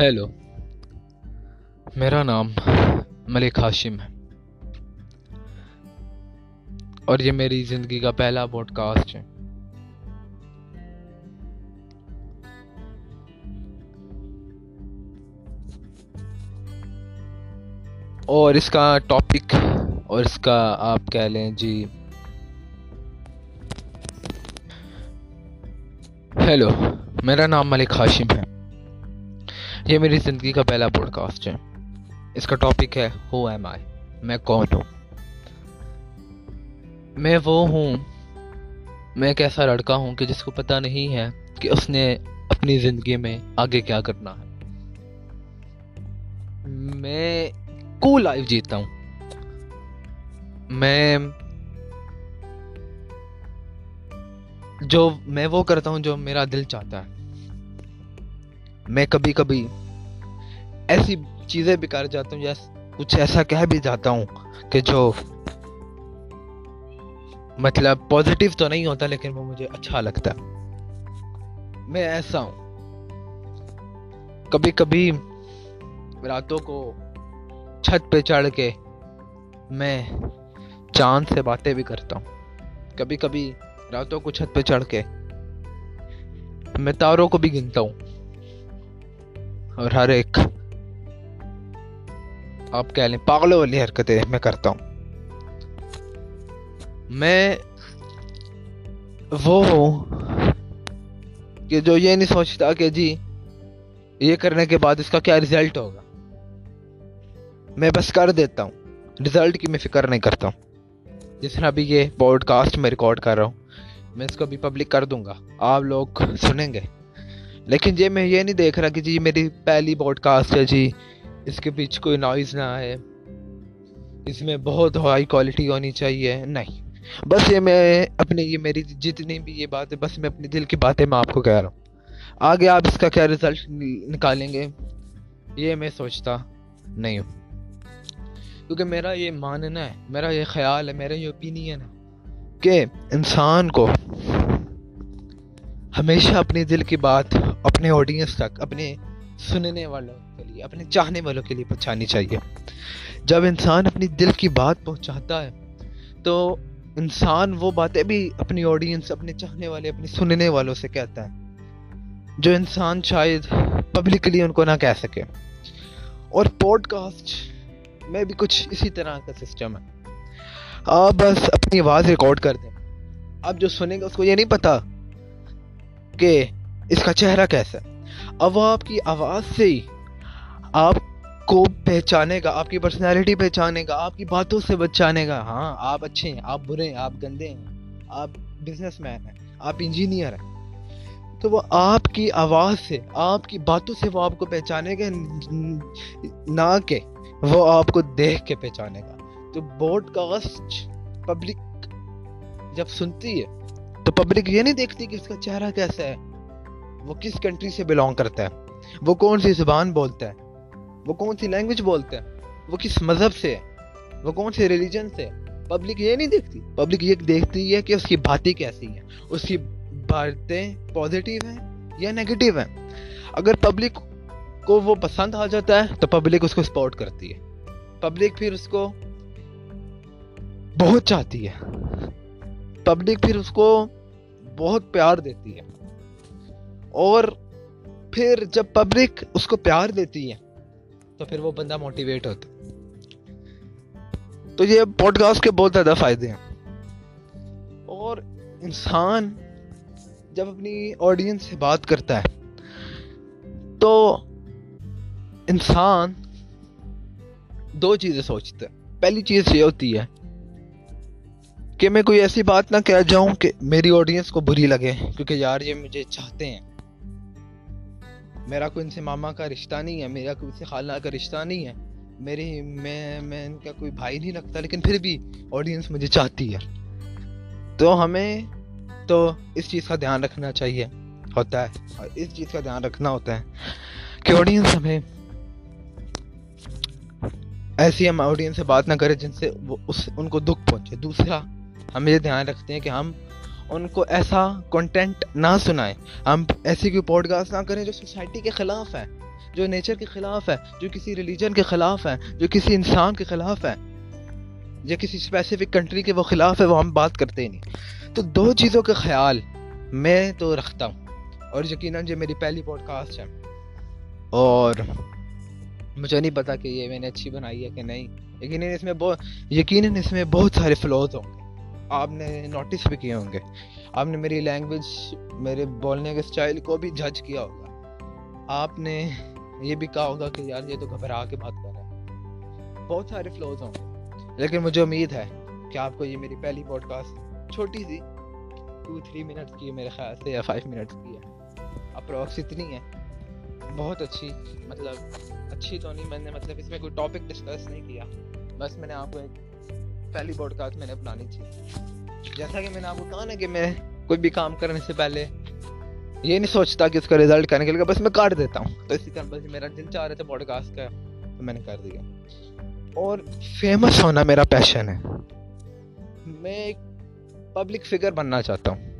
Hello میرا نام ملک ہاشم ہے۔ اور یہ میری زندگی کا پہلا پوڈ کاسٹ ہے۔ اور اس کا ٹاپک اور اس کا آپ کہہ لیں جی۔ ہیلو میرا نام ملک ہاشم ہے۔ یہ میری زندگی کا پہلا پوڈ کاسٹ ہے۔ اس کا ٹاپک ہے ہو ایم آئی میں کون ہوں؟ میں وہ ہوں، میں ایک ایسا لڑکا ہوں کہ جس کو پتہ نہیں ہے کہ اس نے اپنی زندگی میں آگے کیا کرنا ہے۔ میں کو لائف جیتا ہوں۔ میں جو میں وہ کرتا ہوں جو میرا دل چاہتا ہے۔ میں کبھی کبھی ایسی چیزیں بھی کر جاتا ہوں، یا کچھ ایسا کہہ بھی جاتا ہوں کہ جو مطلب پازیٹیو تو نہیں ہوتا، لیکن وہ مجھے اچھا لگتا میں ایسا ہوں۔ کبھی کبھی راتوں کو چھت پہ چڑھ کے میں چاند سے باتیں بھی کرتا ہوں۔ کبھی کبھی راتوں کو چھت پہ چڑھ کے میں تاروں کو بھی گنتا ہوں۔ اور ہر ایک آپ کہہ لیں، پاگلوں والی حرکتیں میں کرتا ہوں۔ میں وہ ہوں کہ جو یہ نہیں سوچتا کہ جی یہ کرنے کے بعد اس کا کیا ریزلٹ ہوگا۔ میں بس کر دیتا ہوں ریزلٹ کی میں فکر نہیں کرتا ہوں۔ جس طرح ابھی یہ پوڈ کاسٹ میں ریکارڈ کر رہا ہوں، میں اس کو بھی پبلک کر دوں گا۔ آپ لوگ سنیں گے۔ لیکن جی میں یہ نہیں دیکھ رہا کہ جی میری پہلی پوڈ کاسٹ ہے جی اس کے پیچھے کوئی نوائز نہ آئے۔ اس میں بہت ہائی کوالٹی ہونی چاہیے۔ نہیں۔ بس یہ میں اپنے یہ میری جتنی بھی یہ بات ہے، بس میں اپنے دل کی باتیں میں آپ کو کہہ رہا ہوں۔ آگے آپ اس کا کیا رزلٹ نکالیں گے؟ یہ میں سوچتا نہیں ہوں۔ کیونکہ میرا یہ ماننا ہے، میرا یہ خیال ہے، میرا یہ اوپینین ہے کہ انسان کو ہمیشہ اپنے دل کی بات اپنے آڈینس تک، اپنے سننے والوں کے لیے، اپنے چاہنے والوں کے لیے پہنچانی چاہیے۔ جب انسان اپنی دل کی بات پہنچاتا ہے، تو انسان وہ باتیں بھی اپنی آڈینس اپنے چاہنے والے اپنے سننے والوں سے کہتا ہے۔ جو انسان شاید پبلکلی ان کو نہ کہہ سکے۔ اور پوڈ کاسٹ میں بھی کچھ اسی طرح کا سسٹم ہے۔ آپ بس اپنی آواز ریکارڈ کر دیں۔ آپ جو سنیں گے، اس کو یہ نہیں پتا کہ اس کا چہرہ کیسا ہے؟ اب وہ آپ کی آواز سے ہی آپ کو پہچانے گا، آپ کی پرسنالٹی پہچانے گا، آپ کی باتوں سے بچانے گا۔ ہاں آپ اچھے ہیں، آپ برے ہیں، آپ گندے ہیں، آپ بزنس مین ہیں، آپ انجینئر ہیں۔ تو وہ آپ کی آواز سے، آپ کی باتوں سے وہ آپ کو پہچانے گا، نہ کہ وہ آپ کو دیکھ کے پہچانے گا۔ تو بوڈ کاسٹ پبلک جب سنتی ہے تو پبلک یہ نہیں دیکھتی کہ اس کا چہرہ کیسا ہے؟ وہ کس کنٹری سے بلونگ کرتا ہے؟ وہ کون سی زبان بولتا ہے؟ وہ کون سی لینگویج بولتا ہے؟ وہ کس مذہب سے ہے؟ وہ کون سے ریلیجن سے پبلک یہ نہیں دیکھتی۔ پبلک یہ دیکھتی ہے کہ اس کی باتیں کیسی ہیں؟ اس کی باتیں پازیٹیو ہیں یا نیگیٹو ہیں؟ اگر پبلک کو وہ پسند آ جاتا ہے تو پبلک اس کو سپورٹ کرتی ہے۔ پبلک پھر اس کو بہت چاہتی ہے۔ پبلک پھر اس کو بہت پیار دیتی ہے۔ اور پھر جب پبلک اس کو پیار دیتی ہے، تو پھر وہ بندہ موٹیویٹ ہوتا تو یہ پوڈ کاسٹ کے بہت زیادہ فائدے ہیں۔ اور انسان جب اپنی آڈینس سے بات کرتا ہے، تو انسان دو چیزیں سوچتا ہے۔ پہلی چیز یہ ہوتی ہے کہ میں کوئی ایسی بات نہ کہہ جاؤں کہ میری آڈینس کو بری لگے، کیونکہ یار یہ مجھے چاہتے ہیں۔ میرا کوئی ان سے ماما کا رشتہ نہیں ہے، میرا کوئی ان سے خالہ کا رشتہ نہیں ہے۔ میری، میں میں ان کا کوئی بھائی نہیں لگتا لیکن پھر بھی آڈینس مجھے چاہتی ہے۔ تو ہمیں تو اس چیز کا دھیان رکھنا چاہیے، ہوتا ہے۔ اور اس چیز کا دھیان رکھنا ہوتا ہے کہ آڈینس ہمیں ایسی ہم آڈینس سے بات نہ کریں جن سے وہ اس، ان کو دکھ پہنچے۔ دوسرا ہم یہ دھیان رکھتے ہیں کہ ہم ان کو ایسا کنٹینٹ نہ سنائیں۔ ہم ایسی کوئی پوڈ کاسٹ نہ کریں جو سوسائٹی کے خلاف ہے، جو نیچر کے خلاف ہے، جو کسی ریلیجن کے خلاف ہے، جو کسی انسان کے خلاف ہے، یا کسی اسپیسیفک کنٹری کے وہ خلاف ہے، وہ ہم بات کرتے ہی نہیں۔ تو دو چیزوں کا خیال میں تو رکھتا ہوں۔ اور یقیناً جو میری پہلی پوڈ کاسٹ ہے۔ اور مجھے نہیں پتا کہ یہ میں نے اچھی بنائی ہے کہ نہیں۔ یقیناً اس میں بہت یقیناً اس میں بہت سارے فلوز ہوں۔ گے آپ نے نوٹس بھی کیے ہوں گے۔ آپ نے میری لینگویج میرے بولنے کے اسٹائل کو بھی جج کیا ہوگا۔ آپ نے یہ بھی کہا ہوگا کہ یار یہ تو گھبرا کے بات کر رہا ہے۔ بہت سارے فلوز ہوں گے۔ لیکن مجھے امید ہے کہ آپ کو یہ میری پہلی پوڈ کاسٹ چھوٹی سی ٹو تھری منٹس کی ہے میرے خیال سے، یا فائیو منٹس کی ہے۔ اپروکس اتنی ہے۔ بہت اچھی مطلب اچھی تو نہیں، میں نے مطلب اس میں کوئی ٹاپک ڈسکس نہیں کیا۔ بس میں نے آپ کو ایک پہلی پوڈ کاسٹ میں نے اپنانی تھی۔ جیسا کہ میں نے آپ کو کہا نا کہ میں کوئی بھی کام کرنے سے پہلے یہ نہیں سوچتا کہ اس کا رزلٹ کرنے کے لیے بس میں کاٹ دیتا ہوں۔ تو اسی طرح بس میرا دل چاہ رہا تھا پوڈ کاسٹ کا تو میں نے کر دیا۔ اور فیمس ہونا میرا پیشن ہے۔ میں ایک پبلک فگر بننا چاہتا ہوں۔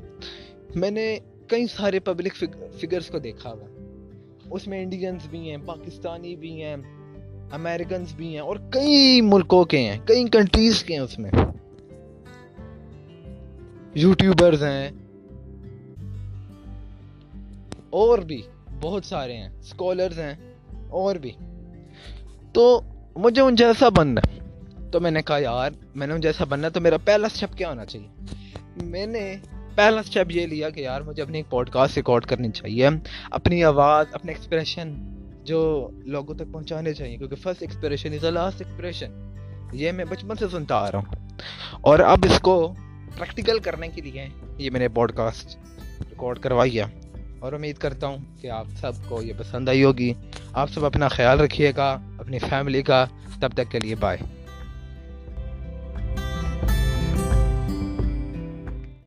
میں نے کئی سارے پبلک فگرس کو دیکھا ہوا۔ اس میں انڈینس بھی ہیں پاکستانی بھی ہیں۔ امریکنس بھی ہیں اور کئی ملکوں کے ہیں، کئی کنٹریز کے ہیں اس میں۔ یوٹیوبرز ہیں۔ اور بھی بہت سارے ہیں۔ اسکالرز ہیں۔ اور بھی۔ تو مجھے ان جیسا بننا تو میں نے کہا، یار، میں نے ان جیسا بننا تو میرا پہلا اسٹیپ کیا ہونا چاہیے؟ میں نے پہلا اسٹیپ یہ لیا کہ، یار، مجھے اپنی ایک پوڈ کاسٹ ریکارڈ کرنی چاہیے۔ اپنی آواز، اپنے ایکسپریشن جو لوگوں تک پہنچانے چاہیے، کیونکہ first expression is a last expression یہ میں بچپن سے سنتا آ رہا ہوں۔ اور اب اس کو پریکٹیکل کرنے کے لیے یہ میں نے پوڈ کاسٹ ریکارڈ کروائی ہے۔ اور امید کرتا ہوں کہ آپ سب کو یہ پسند آئی ہوگی۔ آپ سب اپنا خیال رکھیے گا، اپنی فیملی کا۔ تب تک کے لیے بائے